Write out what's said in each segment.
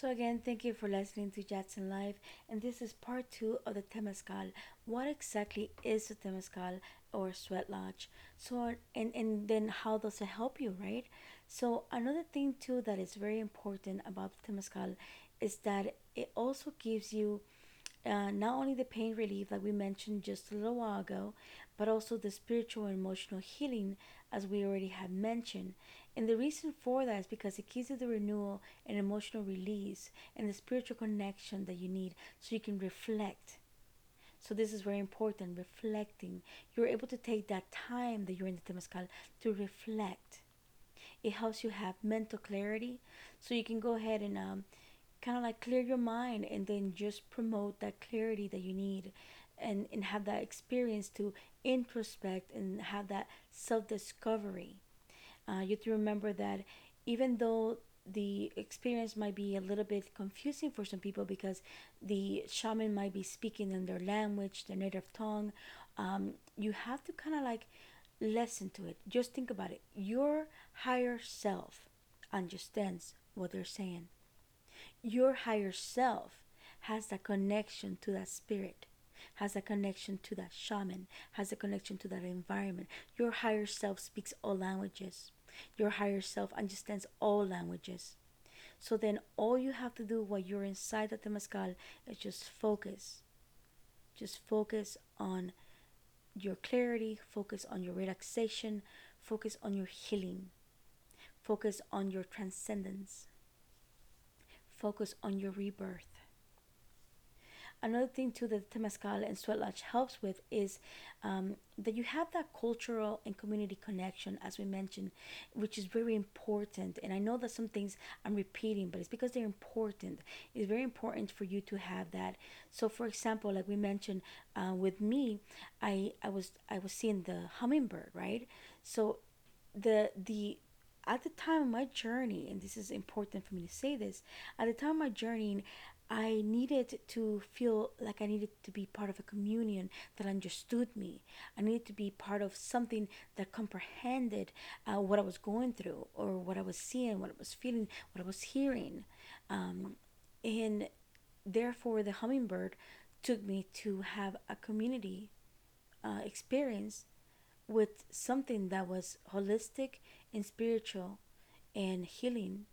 So again, thank you for listening to Jackson Live, and this is part two of the Temazcal. What exactly is the Temazcal or sweat lodge? So and and then how does it help you, right? So another thing too that is very important about the Temazcal is that it also gives you uh, not only the pain relief that we mentioned just a little while ago, but also the spiritual and emotional healing, as we already had mentioned. And the reason for that is because it gives you the renewal and emotional release and the spiritual connection that you need so you can reflect. So this is very important, reflecting. You're able to take that time that you're in the Temazcal to reflect. It helps you have mental clarity so you can go ahead and um, kind of like clear your mind and then just promote that clarity that you need and, and have that experience to introspect and have that self discovery. Uh, you have to remember that even though the experience might be a little bit confusing for some people because the shaman might be speaking in their language, their native tongue, um, you have to kind of like listen to it. Just think about it. Your higher self understands what they're saying your higher self has that connection to that spirit has a connection to that shaman has a connection to that environment. Your higher self speaks all languages. Your higher self understands all languages. So then all you have to do while you're inside the temazcal is just focus. Just focus on your clarity focus on your relaxation focus on your healing. Focus on your transcendence. Focus on your rebirth. Another thing too that Temazcal and Sweat Lodge helps with is um, that you have that cultural and community connection, as we mentioned, which is very important. And I know that some things I'm repeating, but it's because they're important. It's very important for you to have that. So, for example, like we mentioned, uh, with me, I I was I was seeing the hummingbird, right? So, the the at the time of my journey, and this is important for me to say this, at the time of my journey, I needed to feel like I needed to be part of a communion that understood me. I needed to be part of something that comprehended uh, what I was going through, or what I was seeing, what I was feeling, what I was hearing. Um, and therefore, the hummingbird took me to have a community uh, experience with something that was holistic and spiritual and healing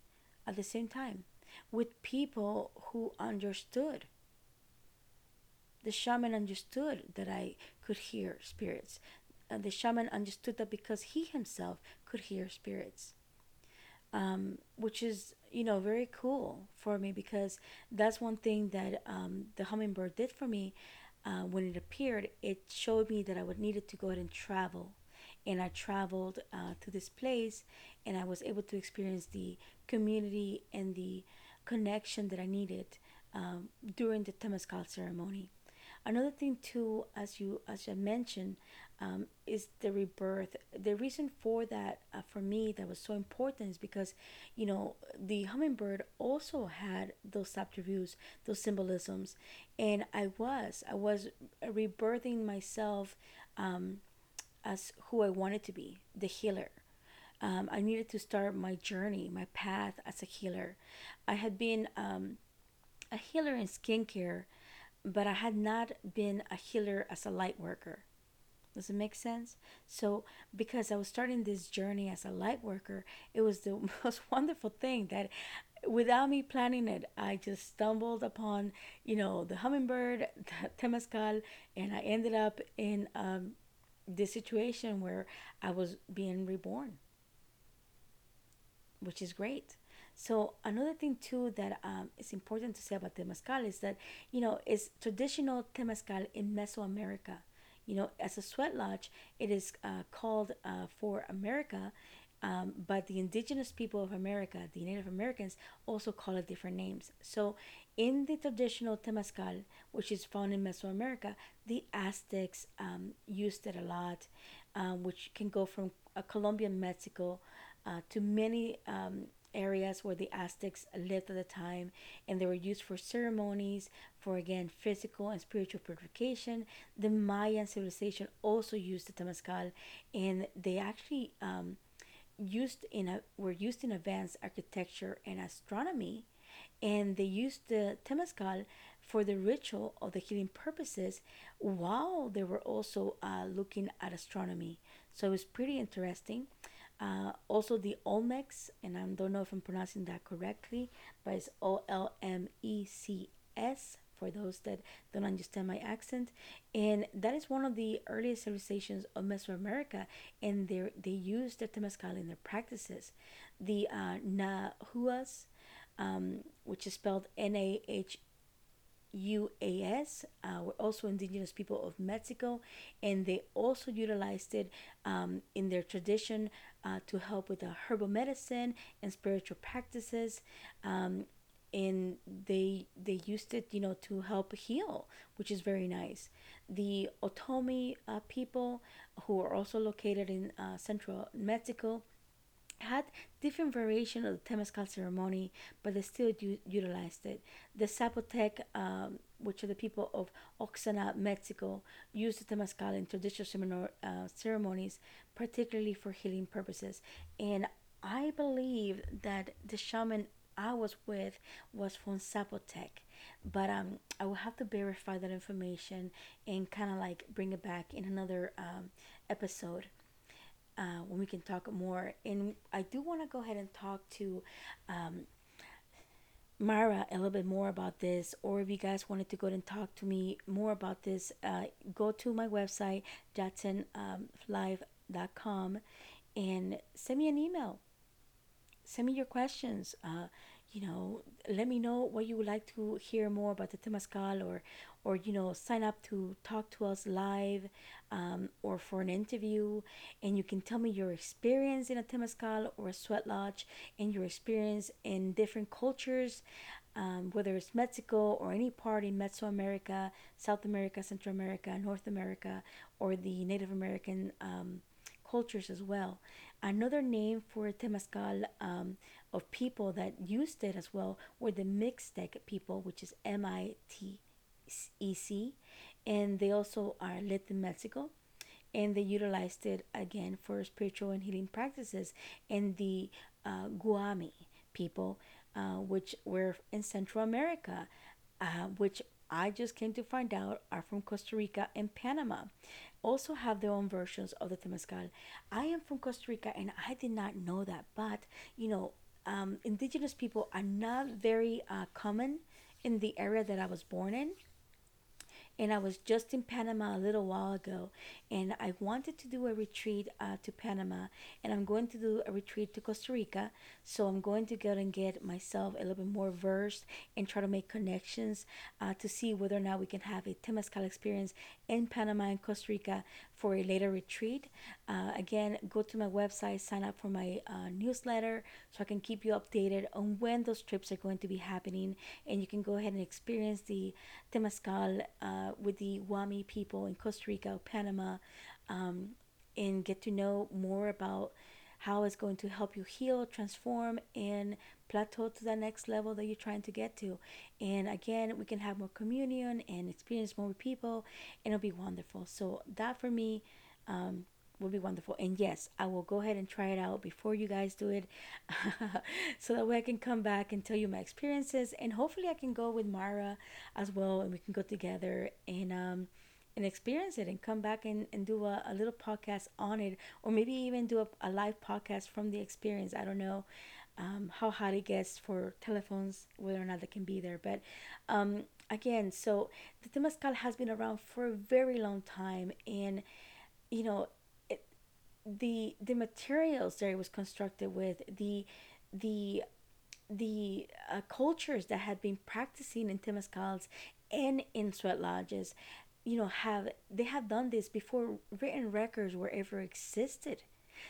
at the same time with people who understood. The shaman understood that I could hear spirits. And the shaman understood that because he himself could hear spirits. Um, which is, you know, very cool for me because that's one thing that um, the hummingbird did for me uh, when it appeared. It showed me that I would needed to go ahead and travel and I traveled uh, to this place and I was able to experience the community and the connection that I needed um, during the Temazcal ceremony. Another thing too, as you as I mentioned, um, is the rebirth. The reason for that, uh, for me, that was so important is because, you know, the hummingbird also had those attributes, those symbolisms, and I was, I was rebirthing myself um, as who I wanted to be, the healer. Um, I needed to start my journey, my path as a healer. I had been um, a healer in skincare, but I had not been a healer as a light worker. Does it make sense? So, because I was starting this journey as a light worker, it was the most wonderful thing that without me planning it, I just stumbled upon, you know, the hummingbird, the temazcal, and I ended up in um, this situation where I was being reborn, which is great. So another thing too that um, is important to say about temazcal is that you know it's traditional temazcal in Mesoamerica. You know, as a sweat lodge, it is uh, called uh, for America, um, but the indigenous people of America, the Native Americans, also call it different names. So in the traditional temazcal, which is found in Mesoamerica, the Aztecs um, used it a lot, um, which can go from uh, Colombia, Mexico, uh, to many um, areas where the Aztecs lived at the time, and they were used for ceremonies, for again physical and spiritual purification. The Mayan civilization also used the temazcal, and they actually um, used in a were used in advanced architecture and astronomy and they used the temazcal for the ritual of the healing purposes while they were also uh, looking at astronomy. So it was pretty interesting. Uh, also, the Olmecs, and I don't know if I'm pronouncing that correctly, but it's O L M E C S for those that don't understand my accent. And that is one of the earliest civilizations of Mesoamerica, and they they use the temazcal in their practices. The uh, Nahuas, um, which is spelled N A H UAS uh, were also indigenous people of Mexico, and they also utilized it um, in their tradition uh, to help with the herbal medicine and spiritual practices. Um, and they they used it, you know, to help heal, which is very nice. The Otomi uh, people, who are also located in uh, central Mexico, had different variation of the Temazcal ceremony, but they still u- utilized it. The Zapotec, um, which are the people of Oaxaca, Mexico, used the Temazcal in traditional uh, ceremonies, particularly for healing purposes. And I believe that the shaman I was with was from Zapotec. But um, I will have to verify that information and kind of like bring it back in another um, episode uh, when we can talk more. And I do want to go ahead and talk to um, Mara a little bit more about this, or if you guys wanted to go and talk to me more about this, uh, go to my website, jacksonlive.com, and send me an email. Send me your questions. Uh, you know, let me know what you would like to hear more about the Temazcal or, or you know, sign up to talk to us live um, or for an interview. And you can tell me your experience in a Temazcal or a sweat lodge and your experience in different cultures, um, whether it's Mexico or any part in Mesoamerica, South America, Central America, North America, or the Native American um, cultures as well. Another name for Temazcal um, of people that used it as well were the Mixtec people, which is M I T E C, and they also are lit in Mexico. And they utilized it again for spiritual and healing practices. And the uh, Guaymí people, uh, which were in Central America, uh, which I just came to find out are from Costa Rica and Panama also have their own versions of the temazcal. I am from Costa Rica and I did not know that, but you know, um, indigenous people are not very uh, common in the area that I was born in and I was just in Panama a little while ago, and I wanted to do a retreat uh, to Panama, and I'm going to do a retreat to Costa Rica. So I'm going to go and get myself a little bit more versed and try to make connections uh, to see whether or not we can have a Temazcal experience in Panama and Costa Rica for a later retreat. Uh, again, go to my website, sign up for my uh, newsletter so I can keep you updated on when those trips are going to be happening, and you can go ahead and experience the Temazcal uh, with the Guaymí people in Costa Rica, Panama, um, and get to know more about how it's going to help you heal, transform, and plateau to the next level that you're trying to get to. And again, we can have more communion and experience more people, and it'll be wonderful. So, that for me, um, will be wonderful. And yes, I will go ahead and try it out before you guys do it so that way I can come back and tell you my experiences. And hopefully, I can go with Mara as well and we can go together and, um, and experience it and come back and, and do a, a little podcast on it or maybe even do a, a live podcast from the experience. I don't know. Um, how hot it gets for telephones, whether or not they can be there. But um, again, so the Temazcal has been around for a very long time, and you know, the the materials that it was constructed with, the the the uh, cultures that had been practicing in temazcals and in sweat lodges, you know, have they have done this before written records were ever existed.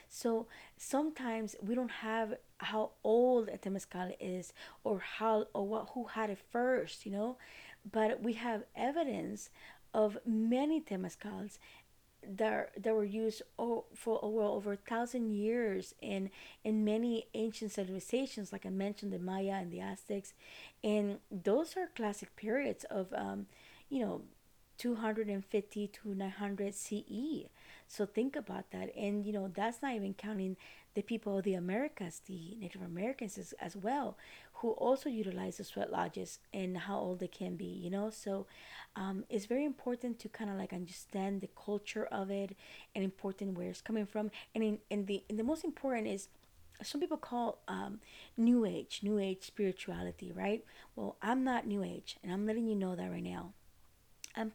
So sometimes we don't have how old a temazcal is or how or what who had it first, you know, but we have evidence of many temazcals that that were used for well over a thousand years in in many ancient civilizations, like I mentioned, the Maya and the Aztecs, and those are classic periods of um, you know, two hundred and fifty to nine hundred CE. So think about that, and you know that's not even counting the people of the Americas, the Native Americans as, as well, who also utilize the sweat lodges and how old they can be, you know? So um, it's very important to kind of like understand the culture of it and important where it's coming from. And in, in the the most important is some people call um, new age, new age spirituality, right? Well, I'm not new age, and I'm letting you know that right now. I'm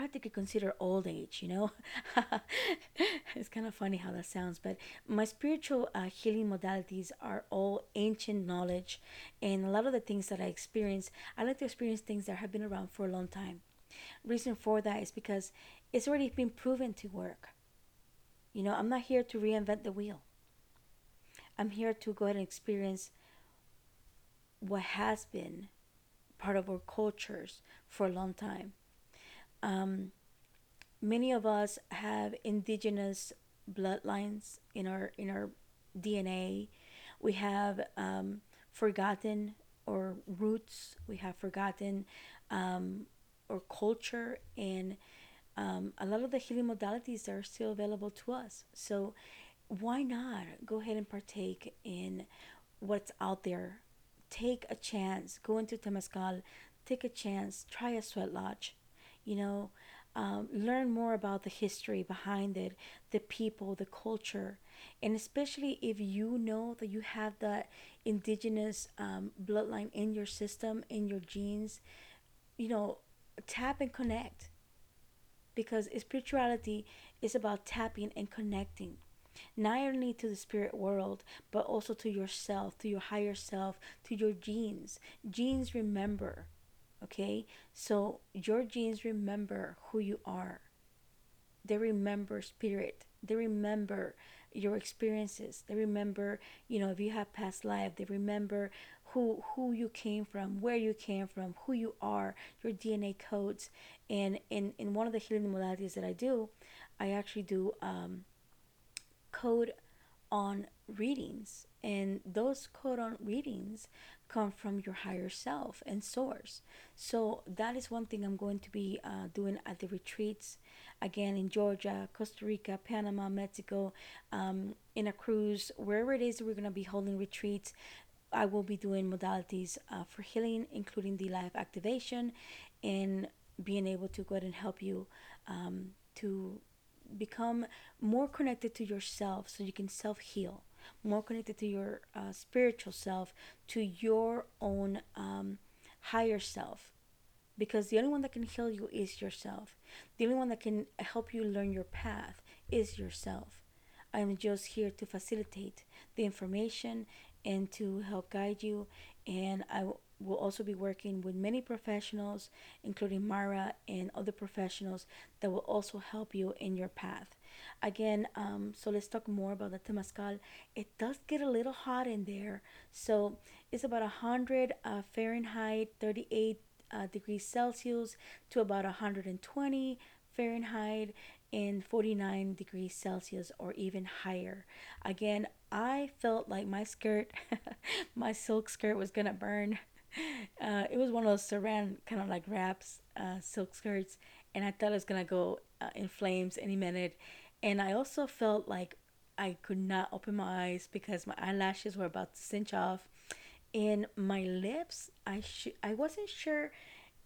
practically consider old age, you know? it's kind of funny how that sounds, but my spiritual uh, healing modalities are all ancient knowledge. And a lot of the things that I experience, I like to experience things that have been around for a long time. Reason for that is because it's already been proven to work. You know, I'm not here to reinvent the wheel. I'm here to go ahead and experience what has been part of our cultures for a long time um, many of us have indigenous bloodlines in our in our DNA. We have um, forgotten our roots. We have forgotten um, our culture, and um, a lot of the healing modalities are still available to us. So, why not go ahead and partake in what's out there? Take a chance. Go into Temazcal. Take a chance. Try a sweat lodge you know, um, learn more about the history behind it, the people, the culture, and especially if you know that you have that indigenous um, bloodline in your system, in your genes, you know, tap and connect. Because spirituality is about tapping and connecting not only to the spirit world, but also to yourself, to your higher self, to your genes. Genes remember. Okay? So your genes remember who you are. They remember spirit. They remember your experiences. They remember, you know, if you have past life, they remember who who you came from, where you came from, who you are, your DNA codes. And in, in one of the healing modalities that I do, I actually do um, code on readings. And those code on readings come from your higher self and source. So that is one thing I'm going to be uh, doing at the retreats again in Georgia, Costa Rica, Panama, Mexico, um, in a cruise, wherever it is we're going to be holding retreats. I will be doing modalities uh, for healing, including the life activation and being able to go ahead and help you um, to become more connected to yourself so you can self heal more connected to your uh, spiritual self, to your own um, higher self. Because the only one that can heal you is yourself. The only one that can help you learn your path is yourself. I'm just here to facilitate the information and to help guide you. And I will also be working with many professionals, including Mara and other professionals, that will also help you in your path. Again, um, so let's talk more about the Temazcal. It does get a little hot in there. So it's about 100 uh, Fahrenheit, 38 uh, degrees Celsius to about 120 Fahrenheit in 49 degrees Celsius or even higher. Again, I felt like my skirt, my silk skirt was gonna burn. Uh, it was one of those sarong kind of like wraps, uh, silk skirts, and I thought it was gonna go uh, in flames any minute. And I also felt like I could not open my eyes because my eyelashes were about to cinch off. And my lips I should I wasn't sure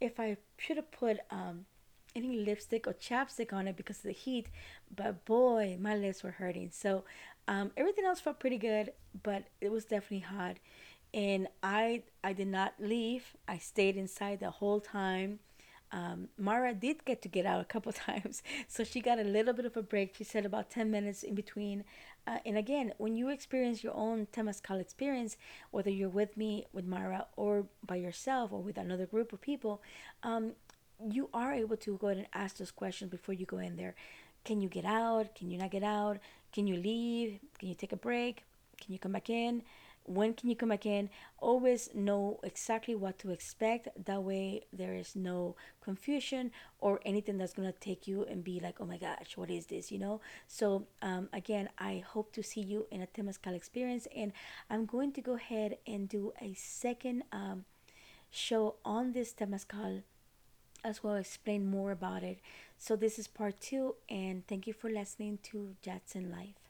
if I should have put um any lipstick or chapstick on it because of the heat but boy my lips were hurting. So um, everything else felt pretty good but it was definitely hot and I I did not leave I stayed inside the whole time um, Mara did get to get out a couple times, so she got a little bit of a break. She said about 10 minutes in between. Uh, and again, when you experience your own Temazcal experience, whether you're with me, with Mara, or by yourself, or with another group of people, um, you are able to go ahead and ask those questions before you go in there. Can you get out? Can you not get out? Can you leave? Can you take a break? Can you come back in? When can you come back in? Always know exactly what to expect. That way there is no confusion or anything that's going to take you and be like oh my gosh what is this? you know? So um, again i hope to see you in a temazcal experience and i'm going to go ahead and do a second um, show on this temazcal as well explain more about it. So this is part two and thank you for listening to Jackson Live